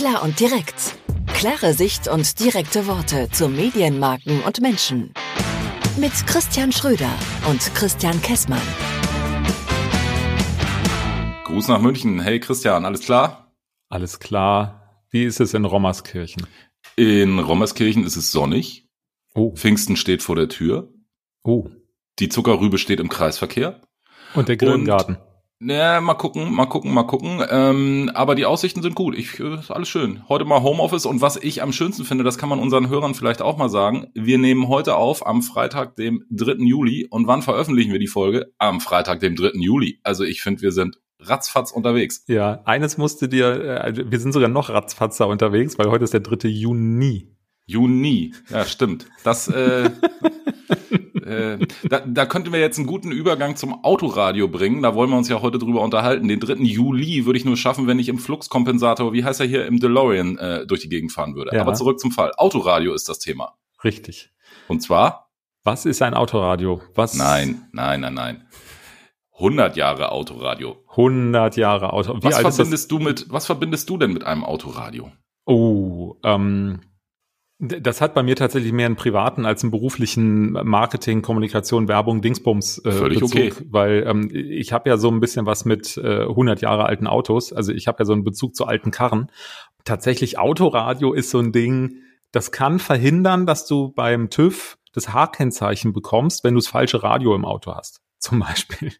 Klar und direkt. Klare Sicht und direkte Worte zu Medienmarken und Menschen. Mit Christian Schröder und Christian Kessmann. Gruß nach München. Hey Christian, alles klar? Alles klar. Wie ist es in Rommerskirchen? In Rommerskirchen ist es sonnig. Oh. Pfingsten steht vor der Tür. Oh. Die Zuckerrübe steht im Kreisverkehr. Und der Grillengarten. Ja, mal gucken, mal gucken, mal gucken. Ähm, aber die Aussichten sind gut. Ich, äh, ist alles schön. Heute mal Homeoffice und was ich am schönsten finde, das kann man unseren Hörern vielleicht auch mal sagen. Wir nehmen heute auf am Freitag, dem 3. Juli. Und wann veröffentlichen wir die Folge? Am Freitag, dem 3. Juli. Also ich finde, wir sind ratzfatz unterwegs. Ja, eines musste dir, äh, wir sind sogar noch ratzfatzer unterwegs, weil heute ist der 3. Juni. Juni, ja, stimmt. Das, äh, äh, da, da könnten wir jetzt einen guten Übergang zum Autoradio bringen. Da wollen wir uns ja heute drüber unterhalten. Den 3. Juli würde ich nur schaffen, wenn ich im Fluxkompensator, wie heißt er hier, im DeLorean äh, durch die Gegend fahren würde. Ja. Aber zurück zum Fall. Autoradio ist das Thema. Richtig. Und zwar? Was ist ein Autoradio? Was? Nein, nein, nein, nein. 100 Jahre Autoradio. 100 Jahre Auto. Wie was verbindest du mit, was verbindest du denn mit einem Autoradio? Oh, ähm, das hat bei mir tatsächlich mehr einen privaten als einen beruflichen Marketing, Kommunikation, Werbung, Dingsbums äh, Völlig Bezug, okay. weil ähm, ich habe ja so ein bisschen was mit äh, 100 Jahre alten Autos, also ich habe ja so einen Bezug zu alten Karren. Tatsächlich Autoradio ist so ein Ding, das kann verhindern, dass du beim TÜV das H-Kennzeichen bekommst, wenn du das falsche Radio im Auto hast, zum Beispiel.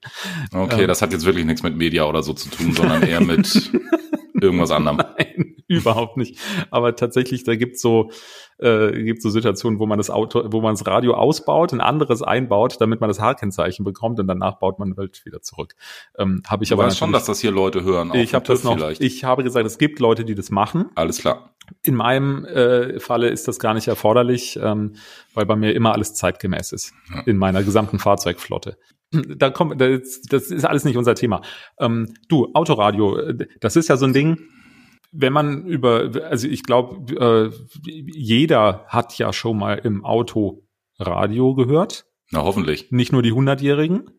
Okay, Ähm. das hat jetzt wirklich nichts mit Media oder so zu tun, sondern eher mit irgendwas anderem. Nein, überhaupt nicht. Aber tatsächlich, da gibt's so, äh, gibt's so Situationen, wo man das Auto, wo man das Radio ausbaut, ein anderes einbaut, damit man das H-Kennzeichen bekommt und danach baut man halt wieder zurück. Ähm, habe ich Ich aber weiß schon, dass das hier Leute hören. ich habe das noch. Vielleicht. Ich habe gesagt, es gibt Leute, die das machen. Alles klar. In meinem äh, Falle ist das gar nicht erforderlich, ähm, weil bei mir immer alles zeitgemäß ist Ja. in meiner gesamten Fahrzeugflotte. Da kommt, das, das ist alles nicht unser Thema. Ähm, du, Autoradio, das ist ja so ein Ding, wenn man über, also ich glaube, äh, jeder hat ja schon mal im Auto Radio gehört, Na, hoffentlich. nicht nur die Hundertjährigen.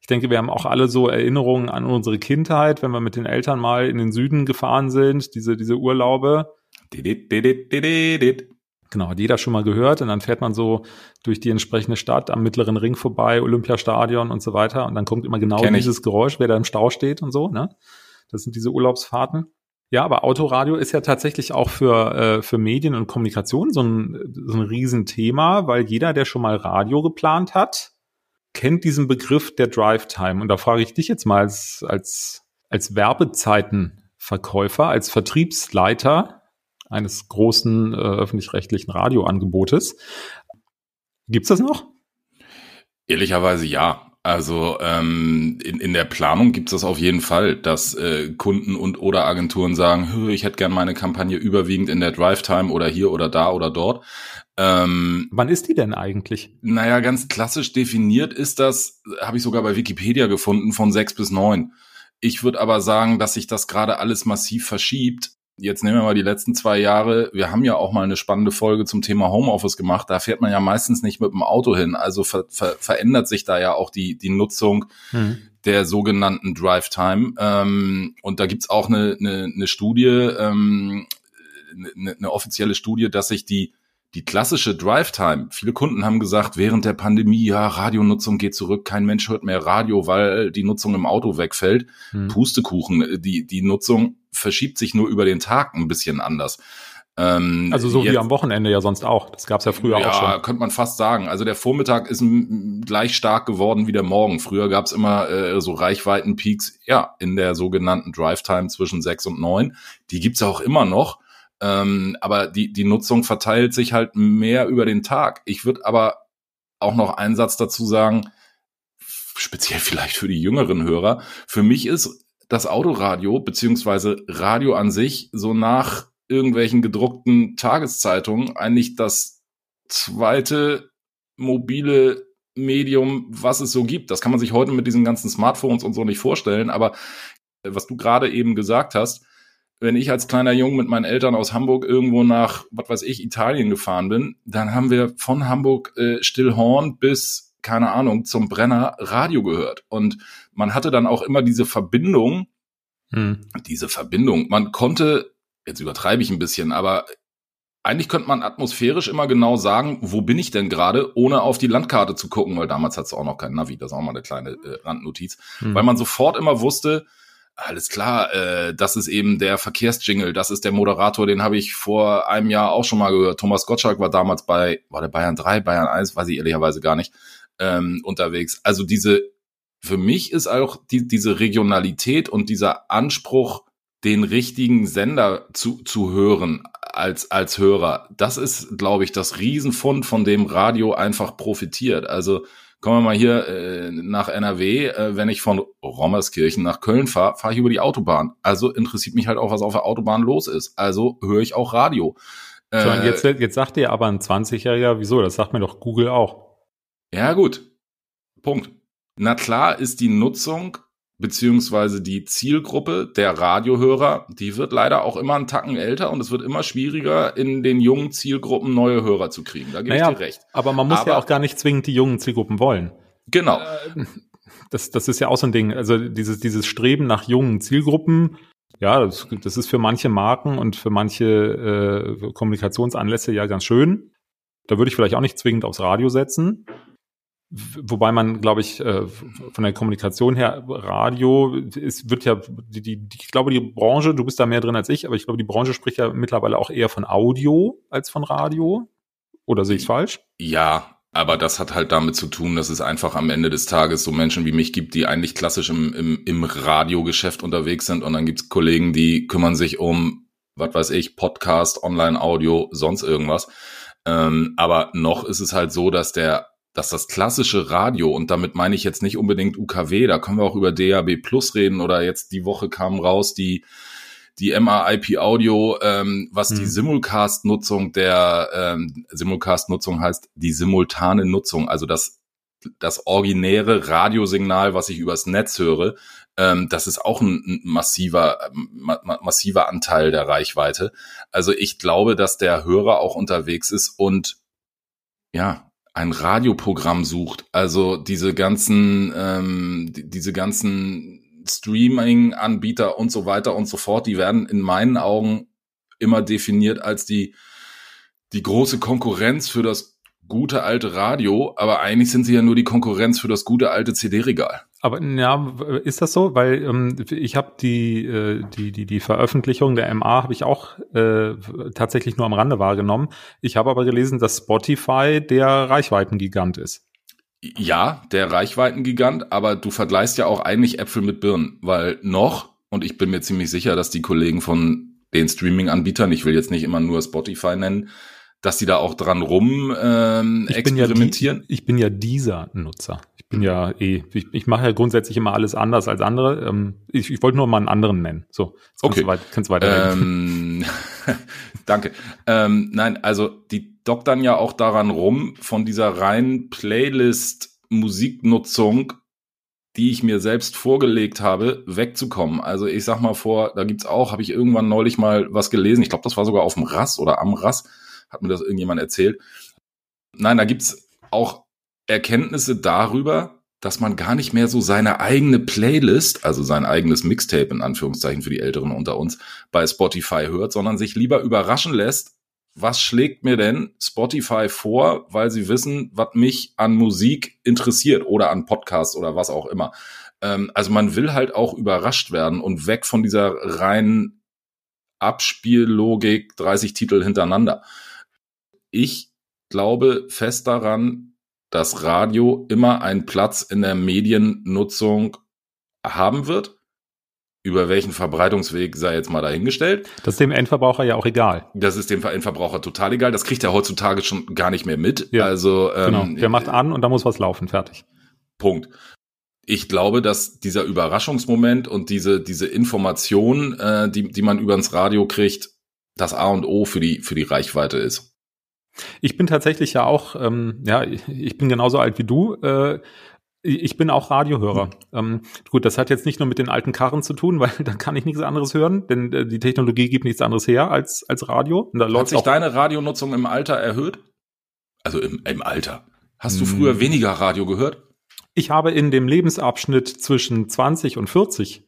Ich denke, wir haben auch alle so Erinnerungen an unsere Kindheit, wenn wir mit den Eltern mal in den Süden gefahren sind, diese, diese Urlaube. Didit, didit, didit. Genau, hat jeder schon mal gehört und dann fährt man so durch die entsprechende Stadt am mittleren Ring vorbei, Olympiastadion und so weiter und dann kommt immer genau Kenn ich. dieses Geräusch, wer da im Stau steht und so, ne? Das sind diese Urlaubsfahrten. Ja, aber Autoradio ist ja tatsächlich auch für, äh, für Medien und Kommunikation so ein, so ein Riesenthema, weil jeder, der schon mal Radio geplant hat, kennt diesen Begriff der Drive Time. Und da frage ich dich jetzt mal als, als, als Werbezeitenverkäufer, als Vertriebsleiter eines großen äh, öffentlich-rechtlichen Radioangebotes. Gibt's das noch? Ehrlicherweise ja. Also ähm, in, in der Planung gibt es das auf jeden Fall, dass äh, Kunden und oder Agenturen sagen, "Hö, ich hätte gern meine Kampagne überwiegend in der Drive-Time oder hier oder da oder dort. Ähm, Wann ist die denn eigentlich? Naja, ganz klassisch definiert ist das, habe ich sogar bei Wikipedia gefunden, von sechs bis neun. Ich würde aber sagen, dass sich das gerade alles massiv verschiebt. Jetzt nehmen wir mal die letzten zwei Jahre. Wir haben ja auch mal eine spannende Folge zum Thema Homeoffice gemacht. Da fährt man ja meistens nicht mit dem Auto hin. Also ver ver verändert sich da ja auch die, die Nutzung der sogenannten Drive Time. Ähm, und da gibt's auch eine, eine, eine Studie, ähm, eine, eine offizielle Studie, dass sich die, die klassische Drive Time, viele Kunden haben gesagt, während der Pandemie, ja, Radionutzung geht zurück, kein Mensch hört mehr Radio, weil die Nutzung im Auto wegfällt. Hm. Pustekuchen, die, die Nutzung verschiebt sich nur über den Tag ein bisschen anders. Ähm, Also so jetzt- wie am Wochenende ja sonst auch. Das gab's ja früher ja, auch schon. könnte man fast sagen. Also der Vormittag ist gleich stark geworden wie der Morgen. Früher gab's immer äh, so Reichweitenpeaks, ja, in der sogenannten Drive-Time zwischen sechs und neun. Die gibt's auch immer noch. Ähm, aber die, die Nutzung verteilt sich halt mehr über den Tag. Ich würde aber auch noch einen Satz dazu sagen, speziell vielleicht für die jüngeren Hörer. Für mich ist das Autoradio beziehungsweise Radio an sich so nach irgendwelchen gedruckten Tageszeitungen eigentlich das zweite mobile Medium, was es so gibt. Das kann man sich heute mit diesen ganzen Smartphones und so nicht vorstellen. Aber äh, was du gerade eben gesagt hast, wenn ich als kleiner Junge mit meinen Eltern aus Hamburg irgendwo nach, was weiß ich, Italien gefahren bin, dann haben wir von Hamburg äh, Stillhorn bis, keine Ahnung, zum Brenner Radio gehört. Und man hatte dann auch immer diese Verbindung, Hm. diese Verbindung. Man konnte jetzt übertreibe ich ein bisschen, aber eigentlich könnte man atmosphärisch immer genau sagen, wo bin ich denn gerade, ohne auf die Landkarte zu gucken, weil damals hat es auch noch kein Navi, das ist auch mal eine kleine äh, Randnotiz, mhm. weil man sofort immer wusste, alles klar, äh, das ist eben der Verkehrsjingle, das ist der Moderator, den habe ich vor einem Jahr auch schon mal gehört. Thomas Gottschalk war damals bei, war der Bayern 3, Bayern 1, weiß ich ehrlicherweise gar nicht, ähm, unterwegs. Also diese, für mich ist auch die, diese Regionalität und dieser Anspruch, den richtigen Sender zu, zu hören als, als Hörer, das ist, glaube ich, das Riesenfund, von dem Radio einfach profitiert. Also kommen wir mal hier äh, nach NRW, äh, wenn ich von Rommerskirchen nach Köln fahre, fahre ich über die Autobahn. Also interessiert mich halt auch, was auf der Autobahn los ist. Also höre ich auch Radio. Äh, jetzt, jetzt sagt ihr aber ein 20-Jähriger, wieso? Das sagt mir doch Google auch. Ja, gut. Punkt. Na klar ist die Nutzung beziehungsweise die Zielgruppe der Radiohörer, die wird leider auch immer einen Tacken älter und es wird immer schwieriger, in den jungen Zielgruppen neue Hörer zu kriegen. Da gebe naja, ich dir recht. Aber man muss aber, ja auch gar nicht zwingend die jungen Zielgruppen wollen. Genau. Äh, das, das ist ja auch so ein Ding. Also dieses, dieses Streben nach jungen Zielgruppen, ja, das, das ist für manche Marken und für manche äh, Kommunikationsanlässe ja ganz schön. Da würde ich vielleicht auch nicht zwingend aufs Radio setzen. Wobei man, glaube ich, äh, von der Kommunikation her, Radio, es wird ja, die, die, ich glaube, die Branche, du bist da mehr drin als ich, aber ich glaube, die Branche spricht ja mittlerweile auch eher von Audio als von Radio. Oder sehe ich es falsch? Ja, aber das hat halt damit zu tun, dass es einfach am Ende des Tages so Menschen wie mich gibt, die eigentlich klassisch im, im, im Radiogeschäft unterwegs sind. Und dann gibt's Kollegen, die kümmern sich um, was weiß ich, Podcast, Online-Audio, sonst irgendwas. Ähm, aber noch ist es halt so, dass der dass das klassische Radio, und damit meine ich jetzt nicht unbedingt UKW, da können wir auch über DAB Plus reden oder jetzt die Woche kam raus die, die MAIP Audio, ähm, was hm. die Simulcast-Nutzung der ähm, Simulcast-Nutzung heißt, die simultane Nutzung, also das, das originäre Radiosignal, was ich übers Netz höre, ähm, das ist auch ein, ein massiver, ma massiver Anteil der Reichweite. Also ich glaube, dass der Hörer auch unterwegs ist und ja, ein Radioprogramm sucht. Also diese ganzen, ähm, die, diese ganzen Streaming-Anbieter und so weiter und so fort, die werden in meinen Augen immer definiert als die, die große Konkurrenz für das gute alte Radio, aber eigentlich sind sie ja nur die Konkurrenz für das gute alte CD-Regal. Aber ja, ist das so? Weil ähm, ich habe die, äh, die, die, die Veröffentlichung der MA habe ich auch äh, tatsächlich nur am Rande wahrgenommen. Ich habe aber gelesen, dass Spotify der Reichweitengigant ist. Ja, der Reichweitengigant, aber du vergleichst ja auch eigentlich Äpfel mit Birnen, weil noch, und ich bin mir ziemlich sicher, dass die Kollegen von den Streaming-Anbietern, ich will jetzt nicht immer nur Spotify nennen, dass die da auch dran rum ähm, ich experimentieren. Bin ja die, ich bin ja dieser Nutzer. Ich bin ja eh, ich, ich mache ja grundsätzlich immer alles anders als andere. Ähm, ich, ich wollte nur mal einen anderen nennen. So, jetzt okay. kannst du, kannst weiter ähm, Danke. Ähm, nein, also die doktern ja auch daran rum, von dieser reinen Playlist-Musiknutzung die ich mir selbst vorgelegt habe, wegzukommen. Also ich sag mal vor, da gibt's auch, habe ich irgendwann neulich mal was gelesen, ich glaube, das war sogar auf dem Rass oder am Rass, hat mir das irgendjemand erzählt. Nein, da gibt's auch Erkenntnisse darüber, dass man gar nicht mehr so seine eigene Playlist, also sein eigenes Mixtape in Anführungszeichen für die Älteren unter uns, bei Spotify hört, sondern sich lieber überraschen lässt, was schlägt mir denn Spotify vor, weil sie wissen, was mich an Musik interessiert oder an Podcasts oder was auch immer. Ähm, also man will halt auch überrascht werden und weg von dieser reinen Abspiellogik 30 Titel hintereinander ich glaube fest daran, dass Radio immer einen Platz in der Mediennutzung haben wird. Über welchen Verbreitungsweg sei jetzt mal dahingestellt. Das ist dem Endverbraucher ja auch egal. Das ist dem Endverbraucher total egal. Das kriegt er heutzutage schon gar nicht mehr mit. Ja, also ähm, genau. Der macht an und da muss was laufen. Fertig. Punkt. Ich glaube, dass dieser Überraschungsmoment und diese diese Information, äh, die die man übers Radio kriegt, das A und O für die für die Reichweite ist. Ich bin tatsächlich ja auch, ähm, ja, ich bin genauso alt wie du. Äh, ich bin auch Radiohörer. Mhm. Ähm, gut, das hat jetzt nicht nur mit den alten Karren zu tun, weil da kann ich nichts anderes hören, denn äh, die Technologie gibt nichts anderes her als, als Radio. Da hat sich deine Radionutzung im Alter erhöht? Also im, im Alter. Hast du früher hm. weniger Radio gehört? Ich habe in dem Lebensabschnitt zwischen 20 und 40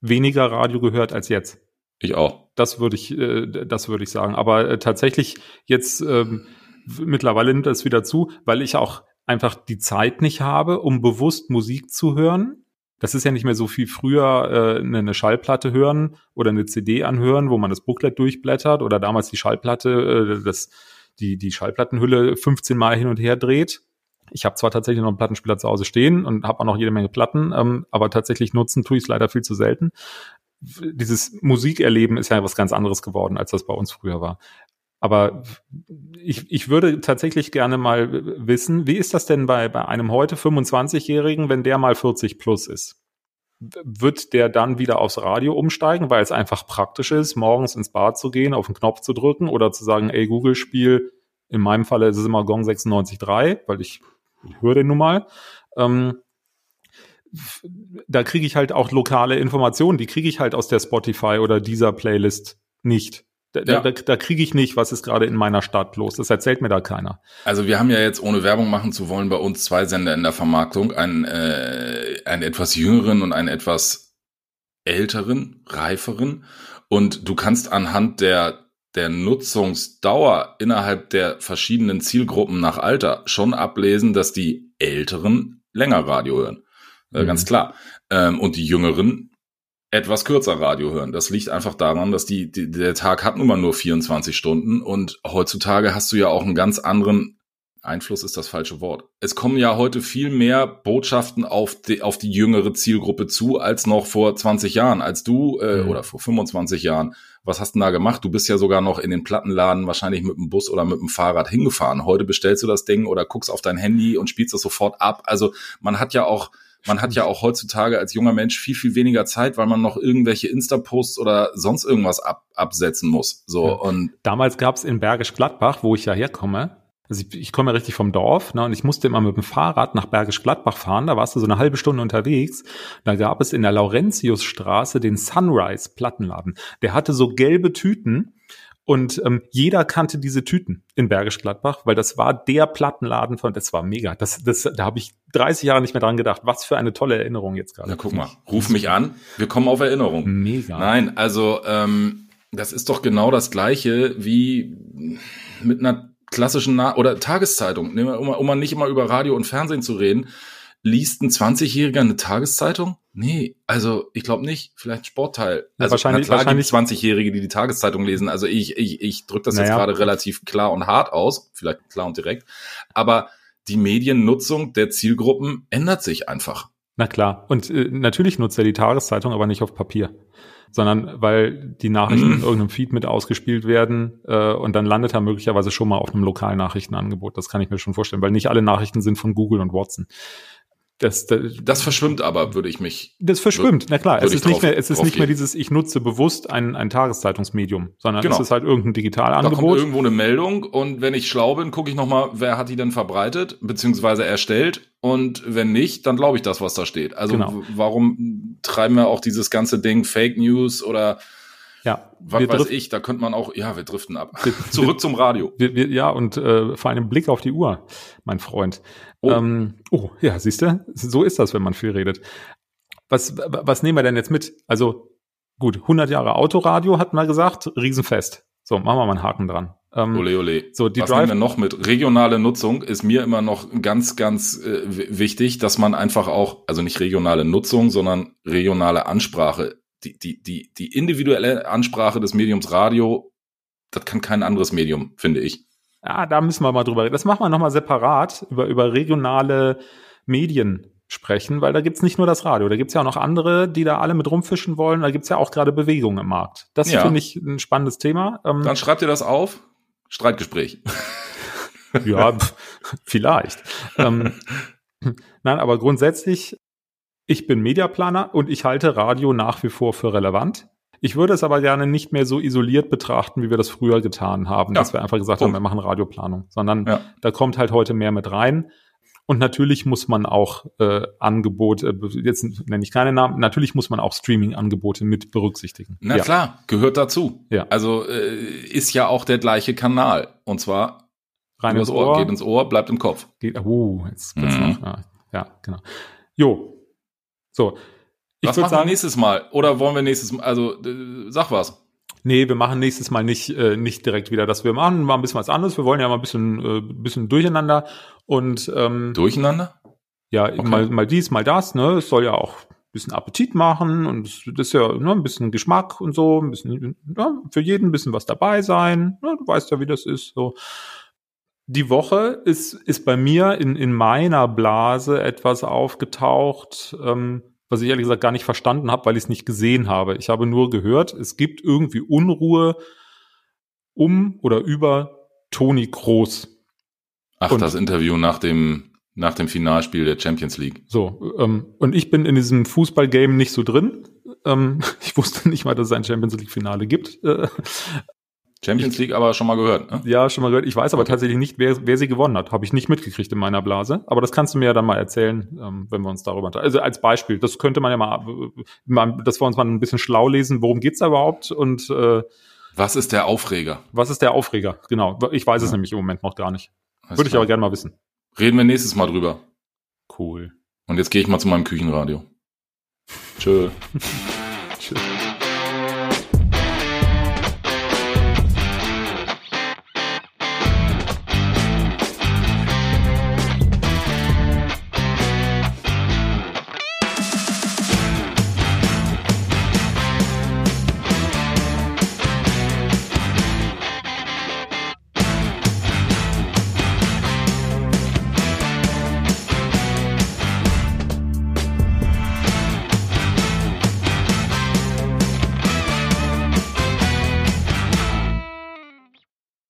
weniger Radio gehört als jetzt. Ich auch. Das würde ich, äh, das würde ich sagen. Aber äh, tatsächlich jetzt ähm, mittlerweile nimmt das wieder zu, weil ich auch einfach die Zeit nicht habe, um bewusst Musik zu hören. Das ist ja nicht mehr so viel früher äh, eine Schallplatte hören oder eine CD anhören, wo man das Booklet durchblättert oder damals die Schallplatte, äh, das, die, die Schallplattenhülle 15 Mal hin und her dreht. Ich habe zwar tatsächlich noch einen Plattenspieler zu Hause stehen und habe auch noch jede Menge Platten, ähm, aber tatsächlich nutzen tue ich es leider viel zu selten. Dieses Musikerleben ist ja was ganz anderes geworden, als das bei uns früher war. Aber ich, ich würde tatsächlich gerne mal wissen, wie ist das denn bei, bei einem heute 25-Jährigen, wenn der mal 40 plus ist? Wird der dann wieder aufs Radio umsteigen, weil es einfach praktisch ist, morgens ins Bad zu gehen, auf den Knopf zu drücken oder zu sagen, ey Google, spiel, in meinem Falle ist es immer Gong 96.3, weil ich höre den nun mal. Ähm, da kriege ich halt auch lokale Informationen, die kriege ich halt aus der Spotify oder dieser Playlist nicht. Da, ja. da, da kriege ich nicht, was ist gerade in meiner Stadt los. Das erzählt mir da keiner. Also wir haben ja jetzt, ohne Werbung machen zu wollen, bei uns zwei Sender in der Vermarktung. Einen, äh, einen etwas jüngeren und einen etwas älteren, reiferen. Und du kannst anhand der, der Nutzungsdauer innerhalb der verschiedenen Zielgruppen nach Alter schon ablesen, dass die Älteren länger Radio hören. Äh, mhm. Ganz klar. Ähm, und die Jüngeren etwas kürzer Radio hören. Das liegt einfach daran, dass die, die, der Tag hat nun mal nur 24 Stunden und heutzutage hast du ja auch einen ganz anderen Einfluss ist das falsche Wort. Es kommen ja heute viel mehr Botschaften auf die, auf die jüngere Zielgruppe zu als noch vor 20 Jahren, als du äh, mhm. oder vor 25 Jahren. Was hast du da gemacht? Du bist ja sogar noch in den Plattenladen wahrscheinlich mit dem Bus oder mit dem Fahrrad hingefahren. Heute bestellst du das Ding oder guckst auf dein Handy und spielst das sofort ab. Also man hat ja auch man hat ja auch heutzutage als junger Mensch viel, viel weniger Zeit, weil man noch irgendwelche Insta-Posts oder sonst irgendwas ab, absetzen muss. So, ja. und Damals gab es in Bergisch Gladbach, wo ich ja herkomme, also ich, ich komme ja richtig vom Dorf, ne, und ich musste immer mit dem Fahrrad nach Bergisch Gladbach fahren, da warst du so eine halbe Stunde unterwegs. Da gab es in der Laurentiusstraße den Sunrise Plattenladen. Der hatte so gelbe Tüten und ähm, jeder kannte diese Tüten in Bergisch Gladbach, weil das war der Plattenladen von, das war mega. Das, das, da habe ich 30 Jahre nicht mehr dran gedacht. Was für eine tolle Erinnerung jetzt gerade. Ja, guck mal, ruf mich an, wir kommen auf Erinnerung. Mega. Nein, also ähm, das ist doch genau das Gleiche wie mit einer klassischen Na oder Tageszeitung, um, um mal nicht immer über Radio und Fernsehen zu reden liest ein 20-Jähriger eine Tageszeitung? Nee, also ich glaube nicht. Vielleicht Sportteil. Ja, also wahrscheinlich, klar wahrscheinlich 20-Jährige, die die Tageszeitung lesen. Also ich, ich, ich drücke das naja. jetzt gerade relativ klar und hart aus, vielleicht klar und direkt. Aber die Mediennutzung der Zielgruppen ändert sich einfach. Na klar. Und äh, natürlich nutzt er die Tageszeitung, aber nicht auf Papier sondern weil die Nachrichten in irgendeinem Feed mit ausgespielt werden äh, und dann landet er möglicherweise schon mal auf einem lokalen Nachrichtenangebot. Das kann ich mir schon vorstellen, weil nicht alle Nachrichten sind von Google und Watson. Das, das, das verschwimmt aber, würde ich mich. Das verschwimmt, na klar. Es ist nicht mehr, es ist nicht mehr dieses, ich nutze bewusst ein, ein Tageszeitungsmedium, sondern genau. es ist halt irgendein Digitalangebot. Da kommt irgendwo eine Meldung und wenn ich schlau bin, gucke ich nochmal, wer hat die denn verbreitet, beziehungsweise erstellt. Und wenn nicht, dann glaube ich das, was da steht. Also genau. warum treiben wir auch dieses ganze Ding Fake News oder ja, was weiß ich, da könnte man auch, ja, wir driften ab. Zurück zum Radio. Wir, wir, ja, und äh, vor allem Blick auf die Uhr, mein Freund. Oh, ähm, oh ja, siehst du, so ist das, wenn man viel redet. Was, was nehmen wir denn jetzt mit? Also gut, 100 Jahre Autoradio hatten wir gesagt, Riesenfest. So, machen wir mal einen Haken dran. Ähm, ole, ole. So, die Was Drive nehmen wir noch mit? Regionale Nutzung ist mir immer noch ganz, ganz äh, wichtig, dass man einfach auch, also nicht regionale Nutzung, sondern regionale Ansprache die, die, die, die individuelle Ansprache des Mediums Radio, das kann kein anderes Medium, finde ich. Ja, da müssen wir mal drüber reden. Das machen wir nochmal separat über, über regionale Medien sprechen, weil da gibt's nicht nur das Radio, da gibt's ja auch noch andere, die da alle mit rumfischen wollen. Da gibt's ja auch gerade Bewegungen im Markt. Das ja. finde ich ein spannendes Thema. Ähm, Dann schreibt ihr das auf. Streitgespräch. ja, vielleicht. ähm, nein, aber grundsätzlich ich bin Mediaplaner und ich halte Radio nach wie vor für relevant. Ich würde es aber gerne nicht mehr so isoliert betrachten, wie wir das früher getan haben, ja. dass wir einfach gesagt Punkt. haben, wir machen Radioplanung, sondern ja. da kommt halt heute mehr mit rein. Und natürlich muss man auch äh, Angebote, jetzt nenne ich keine Namen, natürlich muss man auch Streaming-Angebote mit berücksichtigen. Na ja. klar, gehört dazu. Ja. Also äh, ist ja auch der gleiche Kanal. Und zwar rein ins Ohr, Ohr, geht ins Ohr, bleibt im Kopf. Geht, uh, jetzt mhm. noch, ja, genau. Jo, so. Ich was machen sagen, wir nächstes Mal? Oder wollen wir nächstes Mal, also äh, sag was. Nee, wir machen nächstes Mal nicht, äh, nicht direkt wieder das. Wir machen mal ein bisschen was anderes. Wir wollen ja mal ein bisschen, äh, bisschen durcheinander. Und ähm, Durcheinander? ja, mal, mal dies, mal das, ne? Es soll ja auch ein bisschen Appetit machen und das ist ja ne, ein bisschen Geschmack und so, ein bisschen, ja, für jeden ein bisschen was dabei sein. Ne? Du weißt ja, wie das ist. So. Die Woche ist, ist bei mir in, in meiner Blase etwas aufgetaucht, ähm, was ich ehrlich gesagt gar nicht verstanden habe, weil ich es nicht gesehen habe. Ich habe nur gehört, es gibt irgendwie Unruhe um oder über Toni Kroos. Ach, Und- das Interview nach dem, nach dem Finalspiel der Champions League. So, ähm, und ich bin in diesem Fußballgame nicht so drin. Ähm, ich wusste nicht mal, dass es ein Champions League-Finale gibt. Äh, Champions League aber schon mal gehört, ne? ja, schon mal gehört. Ich weiß aber tatsächlich nicht, wer, wer sie gewonnen hat. Habe ich nicht mitgekriegt in meiner Blase. Aber das kannst du mir ja dann mal erzählen, ähm, wenn wir uns darüber unterhalten. Also als Beispiel, das könnte man ja mal, äh, mal, dass wir uns mal ein bisschen schlau lesen, worum geht's da überhaupt und äh, Was ist der Aufreger? was ist der Aufreger? Genau, ich weiß es Ja. nämlich im Moment noch gar nicht. Alles Würde ich aber gerne mal wissen. Reden wir nächstes Mal drüber. Cool. Und jetzt gehe ich mal zu meinem Küchenradio. Tschö.